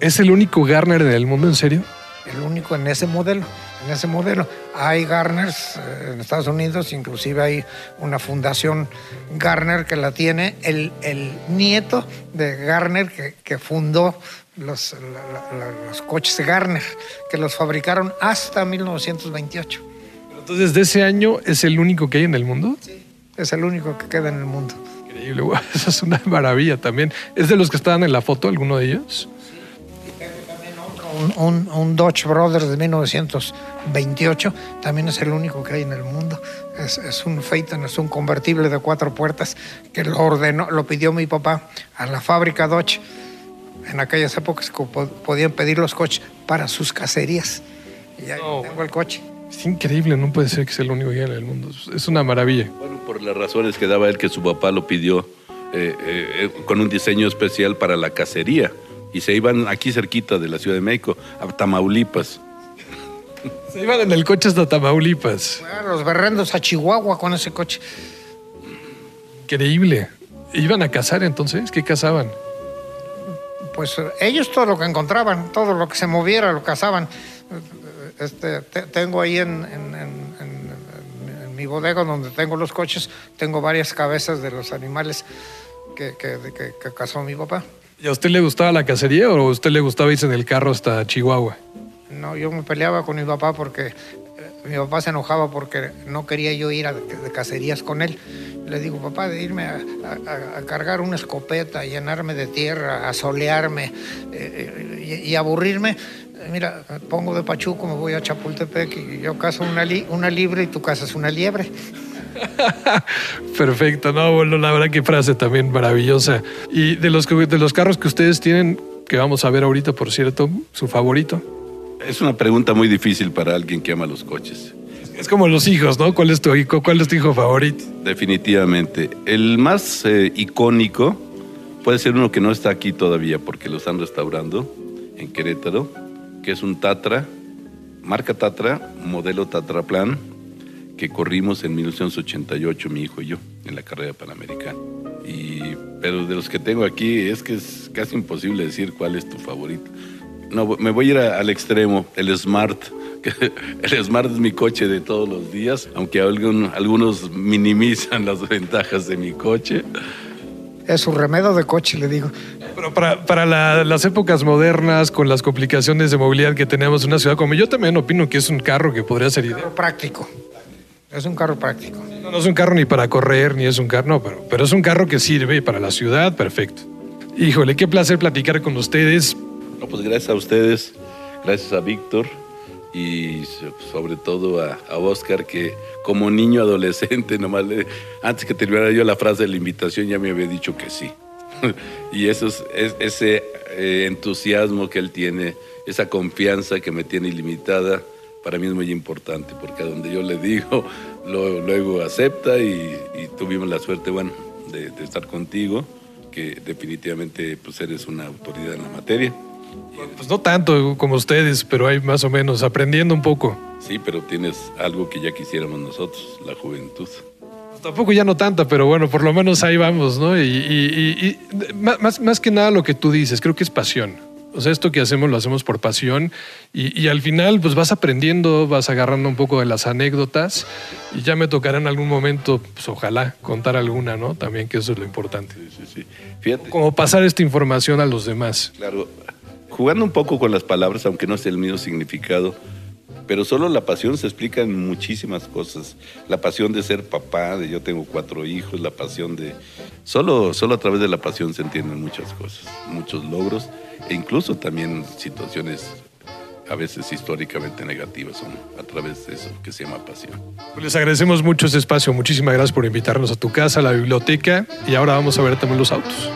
¿Es el único Garner del mundo, en serio? El único en ese modelo. En ese modelo. Hay Garners eh, en Estados Unidos, inclusive hay una fundación Garner que la tiene el, el nieto de Garner que, que fundó los, la- la- los coches Garner, que los fabricaron hasta 1928. Entonces, de ese año es el único que hay en el mundo. Es el único que queda en el mundo. Increíble, (laughs) eso es una maravilla también. ¿Es de los que estaban en la foto, alguno de ellos? Un, un- un Dodge Brothers de 1928 también es el único que hay en el mundo. Es, es un Phaeton, es un convertible de cuatro puertas que lo ordenó, lo pidió mi papá a la fábrica Dodge. En aquellas épocas podían pedir los coches para sus cacerías. Y ya tengo el coche. Es increíble, no puede ser que sea el único que hay en el mundo. Es una maravilla. Bueno, por las razones que daba él que su papá lo pidió eh, eh, eh, con un diseño especial para la cacería. Y se iban aquí cerquita de la Ciudad de México, a Tamaulipas. Se iban en el coche hasta Tamaulipas. Fueron los berrendos a Chihuahua con ese coche. Increíble. ¿Iban a cazar entonces? ¿Qué cazaban? Pues eh, ellos todo lo que encontraban, todo lo que se moviera lo cazaban. Este, te- tengo ahí en, en- en- en- en mi bodega donde tengo los coches, tengo varias cabezas de los animales que, que- de- que- que cazó mi papá. ¿Y a usted le gustaba la cacería o a usted le gustaba irse en el carro hasta Chihuahua? No, yo me peleaba con mi papá porque eh, mi papá se enojaba porque no quería yo ir a, de cacerías con él. Le digo, papá, de irme a, a- cargar una escopeta, a llenarme de tierra, a solearme eh, eh, y, aburrirme. Mira, pongo de Pachuco, me voy a Chapultepec y yo cazo una, li- libre y tú cazas una liebre. (laughs) Perfecto, no, bueno, la verdad que frase también maravillosa. Y de los, de los carros que ustedes tienen, que vamos a ver ahorita, por cierto, su favorito. Es una pregunta muy difícil para alguien que ama los coches. Es como los hijos, ¿no? ¿Cuál es tu hijo? ¿Cuál es tu hijo favorito? Definitivamente. El más eh, icónico puede ser uno que no está aquí todavía porque lo están restaurando en Querétaro, que es un Tatra, marca Tatra, modelo Tatraplan, que corrimos en 1988 mi hijo y yo en la carrera panamericana. Y, pero de los que tengo aquí es que es casi imposible decir cuál es tu favorito. No, me voy a ir a- al extremo, el Smart. que (laughs) El Smart es mi coche de todos los días, aunque algún- algunos minimizan las ventajas de mi coche. Es su remedio de coche, le digo. Pero para, para la- las épocas modernas, con las complicaciones de movilidad que tenemos en una ciudad como yo también opino que es un carro que podría ser ideal. Práctico. Es un carro práctico. No, no es un carro ni para correr, ni es un carro, no, pero, pero es un carro que sirve para la ciudad, perfecto. Híjole, qué placer platicar con ustedes. No, pues gracias a ustedes, gracias a Víctor y so- sobre todo a, a Oscar que como niño adolescente, (laughs) nomás le- antes que terminara yo la frase de la invitación ya me había dicho que sí. (laughs) y eso es, es- ese eh, entusiasmo que él tiene, esa confianza que me tiene ilimitada, para mí es muy importante, porque a donde yo le digo, lo- luego acepta y, y tuvimos la suerte, bueno, de, de estar contigo, que definitivamente pues eres una autoridad en la materia. Pues no tanto como ustedes, pero hay más o menos aprendiendo un poco. Sí, pero tienes algo que ya quisiéramos nosotros, la juventud. Tampoco ya no tanta, pero bueno, por lo menos ahí vamos, ¿no? Y, y- y- más, más que nada lo que tú dices, creo que es pasión. O sea, esto que hacemos lo hacemos por pasión y, y al final pues vas aprendiendo, vas agarrando un poco de las anécdotas y ya me tocará en algún momento, pues ojalá, contar alguna, ¿no? También que eso es lo importante. Sí, sí, sí. Fíjate, Como pasar esta información a los demás. claro, jugando un poco con las palabras, aunque no sea el mismo significado, pero solo la pasión se explica en muchísimas cosas. La pasión de ser papá, de yo tengo cuatro hijos, la pasión de... Solo, solo a través de la pasión se entienden muchas cosas, muchos logros e incluso también situaciones a veces históricamente negativas son a través de eso que se llama pasión. Pues les agradecemos mucho este espacio. Muchísimas gracias por invitarnos a tu casa, a la biblioteca y ahora vamos a ver también los autos.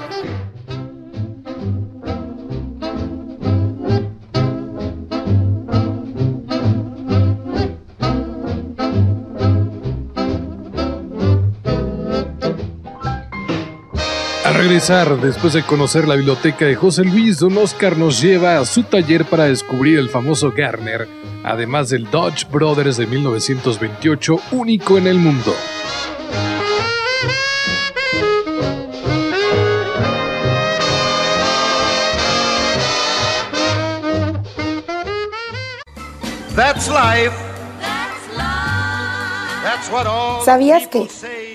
Regresar, después de conocer la biblioteca de José Luis, Don Oscar nos lleva a su taller para descubrir el famoso Garner, además del Dodge Brothers de 1928, único en el mundo. That's life. That's what all ¿Sabías que.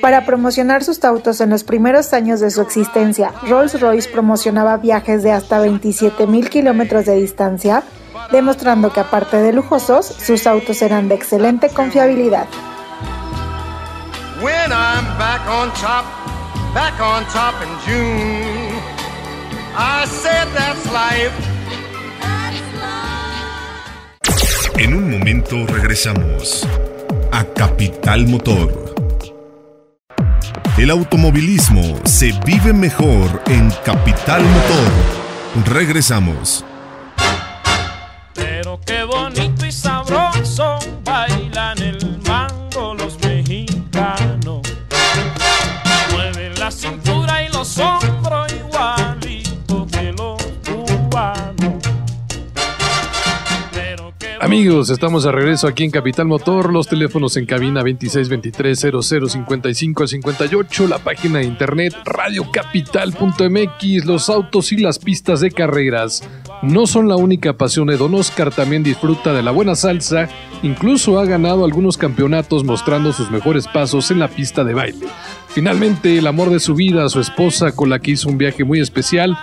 Para promocionar sus autos en los primeros años de su existencia, Rolls-Royce promocionaba viajes de hasta 27 mil kilómetros de distancia, demostrando que aparte de lujosos, sus autos eran de excelente confiabilidad? When I'm back on top, back on top in June, I said that's life. En un momento regresamos a Capital Motor. El automovilismo se vive mejor en Capital Motor. Regresamos. Amigos, estamos de regreso aquí en Capital Motor. Los teléfonos en cabina 2623-0055 al 58. La página de internet radiocapital.mx. Los autos y las pistas de carreras no son la única pasión de Don Oscar. También disfruta de la buena salsa. Incluso ha ganado algunos campeonatos mostrando sus mejores pasos en la pista de baile. Finalmente, el amor de su vida, su esposa con la que hizo un viaje muy especial,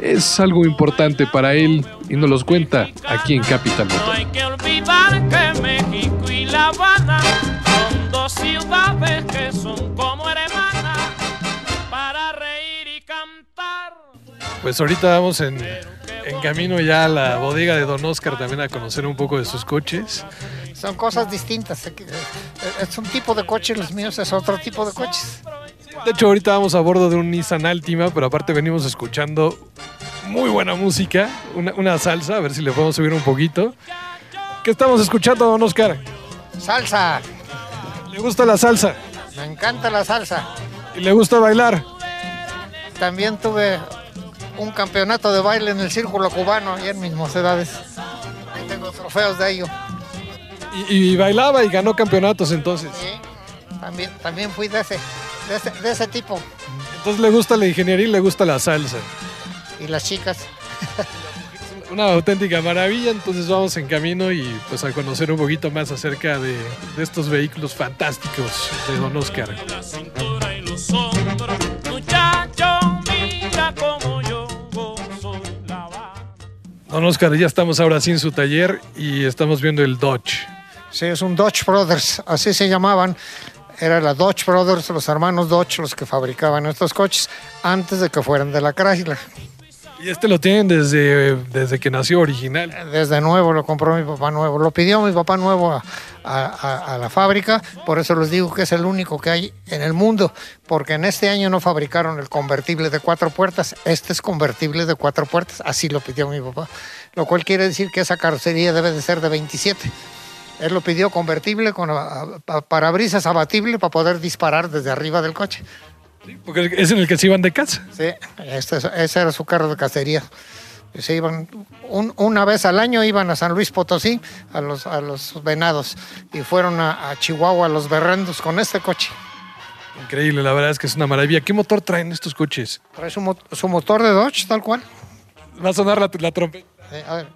es algo importante para él y nos los cuenta aquí en Capital Motor. No hay que olvidar que México y La Habana son dos ciudades que son como hermanas para reír y cantar. Pues ahorita vamos en, en camino ya a la bodega de Don Oscar también a conocer un poco de sus coches. Son cosas distintas. eh, eh, Es un tipo de coche, los míos es otro tipo de coches. De hecho, ahorita vamos a bordo de un Nissan Altima, pero aparte venimos escuchando muy buena música, una, una salsa, a ver si le podemos subir un poquito. ¿Qué estamos escuchando, Don Oscar? Salsa, ¿Le gusta la salsa? me encanta la salsa. ¿Y le gusta bailar? También tuve un campeonato de baile en el círculo cubano y en mis mocedades. Ahí tengo trofeos de ello. Y, y bailaba y ganó campeonatos entonces. Sí, también, también fui de ese, de ese, de ese tipo. Entonces le gusta la ingeniería y le gusta la salsa. Y las chicas. (laughs) Una auténtica maravilla, entonces vamos en camino y pues a conocer un poquito más acerca de, de estos vehículos fantásticos de Don Oscar. Don Oscar, ya estamos ahora sí en su taller y estamos viendo el Dodge. Sí, es un Dodge Brothers, así se llamaban. Era la Dodge Brothers, los hermanos Dodge, los que fabricaban estos coches antes de que fueran de la Chrysler. Y este lo tienen desde, desde que nació original. Desde nuevo lo compró mi papá nuevo. Lo pidió mi papá nuevo a, la fábrica. Por eso les digo que es el único que hay en el mundo. Porque en este año no fabricaron el convertible de cuatro puertas. Este es convertible de cuatro puertas. Así lo pidió mi papá. Lo cual quiere decir que esa carrocería debe de ser de 27. Él lo pidió convertible con parabrisas abatible para poder disparar desde arriba del coche. Porque es en el que se iban de casa. Sí, este, ese era su carro de cacería. Se iban un- una vez al año iban a San Luis Potosí a los, a los venados y fueron a, a Chihuahua a los berrendos con este coche. Increíble, la verdad es que es una maravilla. ¿Qué motor traen estos coches? Trae su, su motor de Dodge, tal cual. Va a sonar la, la trompeta. A ver,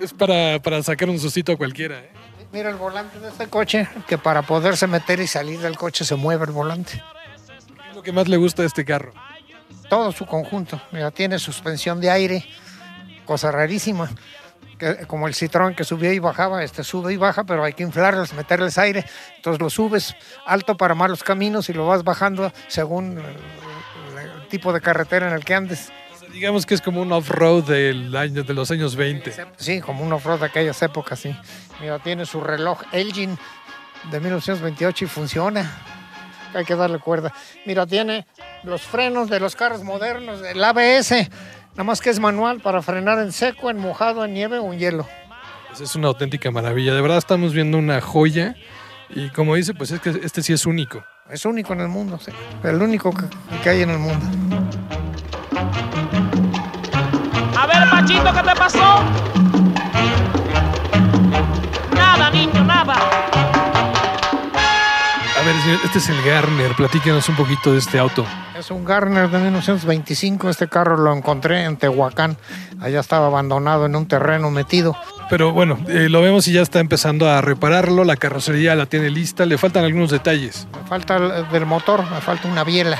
Es para, para sacar un sustito a cualquiera. ¿eh? Mira el volante de este coche, que para poderse meter y salir del coche se mueve el volante. ¿Qué es lo que más le gusta de este carro? todo su conjunto. Mira, tiene suspensión de aire, cosa rarísima. Que, como el Citroën que subía y bajaba, este sube y baja, pero hay que inflarlos, meterles aire. Entonces lo subes alto para malos caminos y lo vas bajando según el, el tipo de carretera en el que andes. Digamos que es como un off-road del año, de los años 20. Sí, como un off-road de aquellas épocas, sí. Mira, tiene su reloj Elgin de 1928 y funciona. Hay que darle cuerda. Mira, tiene los frenos de los carros modernos, el ABS, nada más que es manual para frenar en seco, en mojado, en nieve o en hielo. Pues es una auténtica maravilla. De verdad estamos viendo una joya. Y como dice, pues es que este sí es único. Es único en el mundo, sí. El único que hay en el mundo. A ver, Pachito, ¿qué te pasó? Nada, niño, nada. A ver, señor, este es el Garner. Platíquenos un poquito de este auto. Es un Garner de 1925. Este carro lo encontré en Tehuacán. Allá estaba abandonado en un terreno metido. Pero bueno, eh, lo vemos y ya está empezando a repararlo. La carrocería la tiene lista. Le faltan algunos detalles. Me falta el- del motor, me falta una biela.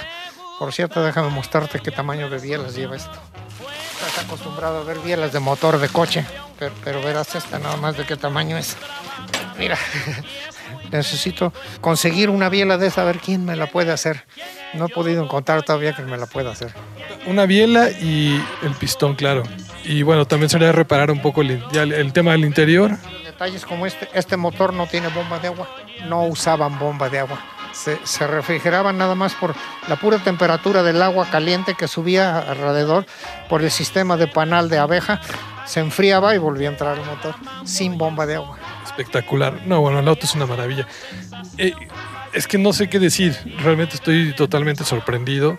Por cierto, déjame mostrarte qué tamaño de bielas lleva esto. Estás acostumbrado a ver bielas de motor de coche, pero, pero verás esta nada más de qué tamaño es. Mira, (laughs) necesito conseguir una biela de esa, a ver quién me la puede hacer. No he podido encontrar todavía que me la pueda hacer. Una biela y el pistón, claro. Y bueno, también sería reparar un poco el, el tema del interior. Detalles como este, este motor no tiene bomba de agua, no usaban bomba de agua. Se, se refrigeraban nada más por la pura temperatura del agua caliente que subía alrededor por el sistema de panal de abeja. Se enfriaba y volvía a entrar el motor sin bomba de agua. Espectacular. No, bueno, el auto es una maravilla. Eh, es que no sé qué decir. Realmente estoy totalmente sorprendido.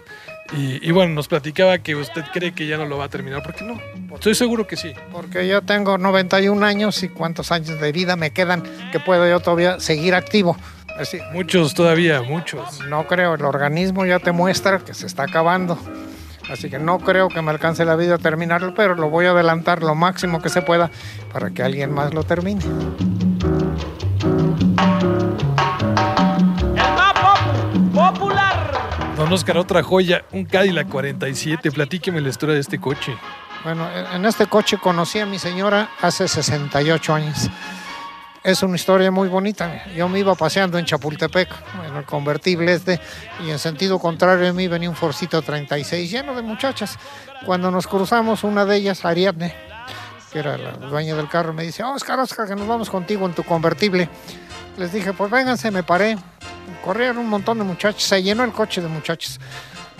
Y, y bueno, nos platicaba que usted cree que ya no lo va a terminar. ¿Por qué no? Estoy seguro que sí. Porque yo tengo 91 años y cuántos años de vida me quedan que puedo yo todavía seguir activo. Así, Muchos todavía, muchos. no creo, el organismo ya te muestra que se está acabando. Así que no creo que me alcance la vida a terminarlo, pero lo voy a adelantar lo máximo que se pueda para que alguien más lo termine. Don Oscar, otra joya, un Cadillac 47. Platíqueme la historia de este coche. Bueno, en en este coche conocí a mi señora hace 68 años. Es una historia muy bonita. Yo me iba paseando en Chapultepec, en el convertible este, y en sentido contrario de mí venía un Forcito 36 lleno de muchachas. Cuando nos cruzamos, una de ellas, Ariadne, que era la dueña del carro, me dice, Oscar, Oscar, que nos vamos contigo en tu convertible. Les dije, pues vénganse, me paré. Corrieron un montón de muchachos, se llenó el coche de muchachos.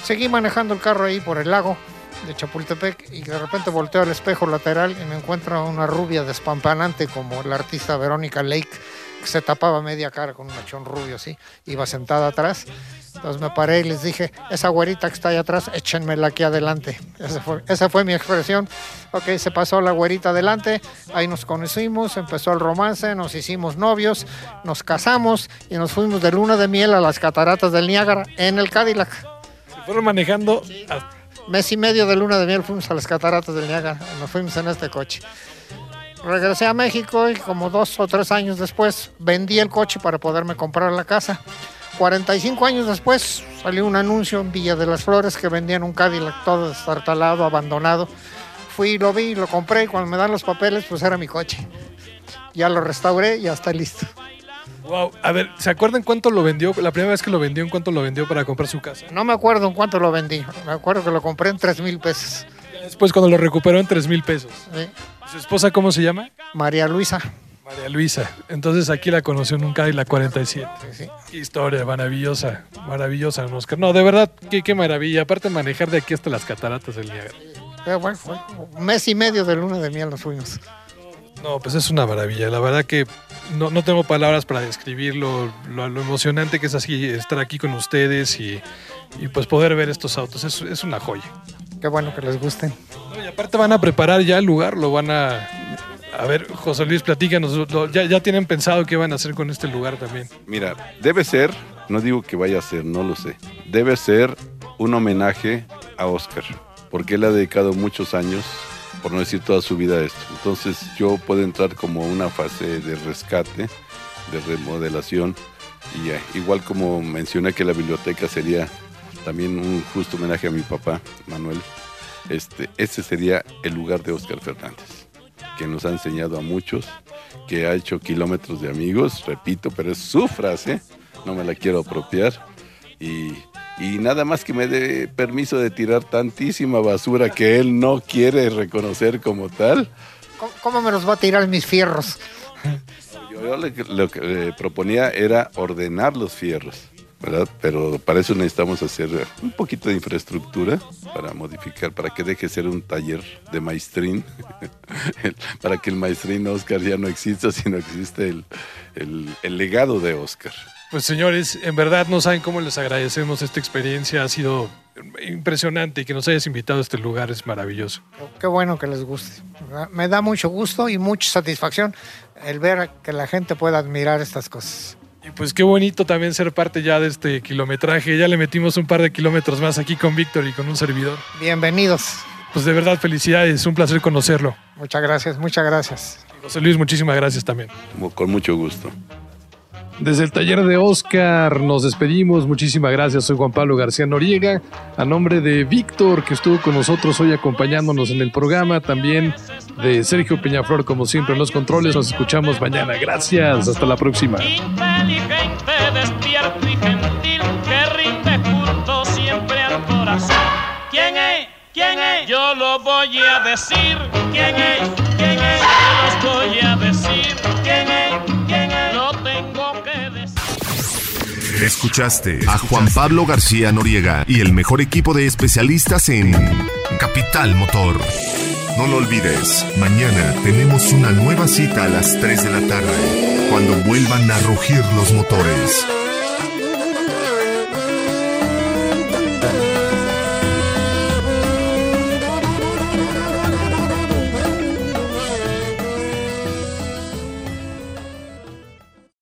Seguí manejando el carro ahí por el lago de Chapultepec y de repente volteo al espejo lateral y me encuentro a una rubia despampanante como la artista Verónica Lake, que se tapaba media cara con un mechón rubio así, iba sentada atrás. Entonces me paré y les dije, esa güerita que está ahí atrás, échenmela aquí adelante. Esa fue, esa fue mi expresión. Ok, se pasó la güerita adelante, ahí nos conocimos, empezó el romance, nos hicimos novios, nos casamos y nos fuimos de luna de miel a las cataratas del Niágara en el Cadillac. Se fueron manejando. hasta- Mes y medio de luna de miel fuimos a las cataratas del Niágara, nos fuimos en este coche. Regresé a México y como dos o tres años después vendí el coche para poderme comprar la casa. 45 años después salió un anuncio en Villa de las Flores que vendían un Cadillac todo destartalado, abandonado. fui, lo vi, lo compré y cuando me dan los papeles, pues era mi coche. Ya lo restauré y ya está listo. Wow. A ver, ¿se acuerdan cuánto lo vendió? La primera vez que lo vendió, ¿en cuánto lo vendió para comprar su casa? No me acuerdo en cuánto lo vendí. Me acuerdo que lo compré en 3 mil pesos. Después cuando lo recuperó en 3 mil pesos. ¿sí? ¿Su esposa cómo se llama? María Luisa. María Luisa. Entonces aquí la conoció en un Cadillac 47. Sí, sí. Qué historia maravillosa, maravillosa, Oscar. No, de verdad, qué, qué maravilla. Aparte manejar de aquí hasta las cataratas del Niágara. Pero bueno, fue un mes y medio de luna de miel nos fuimos. No, pues es una maravilla. La verdad que no, no tengo palabras para describirlo, lo, lo emocionante que es así estar aquí con ustedes y, y pues poder ver estos autos. Es, es una joya. Qué bueno que les gusten. No, y aparte van a preparar ya el lugar, lo van a... A ver, José Luis, platícanos, lo- ya, ya tienen pensado qué van a hacer con este lugar también. Mira, debe ser, no digo que vaya a ser, no lo sé, debe ser un homenaje a Oscar, porque él ha dedicado muchos años, por no decir toda su vida esto. Entonces yo puedo entrar como una fase de rescate, de remodelación, y eh, igual como mencioné que la biblioteca sería también un justo homenaje a mi papá, Manuel, este, ese sería el lugar de Oscar Fernández, que nos ha enseñado a muchos, que ha hecho kilómetros de amigos, repito, pero es su frase, no me la quiero apropiar, y, y nada más que me dé permiso de tirar tantísima basura que él no quiere reconocer como tal. ¿Cómo, cómo me los va a tirar mis fierros? Yo, yo le- lo que le proponía era ordenar los fierros, ¿verdad? Pero para eso necesitamos hacer un poquito de infraestructura para modificar, para que deje de ser un taller de maestrín, (laughs) para que el maestrín Oscar ya no exista, sino existe el, el- el legado de Oscar. Pues señores, en verdad no saben cómo les agradecemos esta experiencia. Ha sido impresionante y que nos hayas invitado a este lugar es maravilloso. Qué bueno que les guste. Me da mucho gusto y mucha satisfacción el ver que la gente pueda admirar estas cosas. Y pues qué bonito también ser parte ya de este kilometraje. Ya le metimos un par de kilómetros más aquí con Víctor y con un servidor. Bienvenidos. Pues de verdad felicidades, un placer conocerlo. Muchas gracias, muchas gracias. José Luis, muchísimas gracias también. Con mucho gusto. Desde el taller de Oscar nos despedimos. Muchísimas gracias. Soy Juan Pablo García Noriega. A nombre de Víctor, que estuvo con nosotros hoy acompañándonos en el programa. También de Sergio Peñaflor, como siempre, en los controles. Nos escuchamos mañana. Gracias. Hasta la próxima. Inteligente, despierto y gentil, que rinde culto siempre al corazón. ¿Quién es? ¿Quién es? Yo lo voy a decir. ¿Quién es? ¿Quién es? Yo los voy a decir. Escuchaste a Juan Pablo García Noriega y el mejor equipo de especialistas en Capital Motor. No lo olvides, mañana tenemos una nueva cita a las 3 de la tarde, cuando vuelvan a rugir los motores.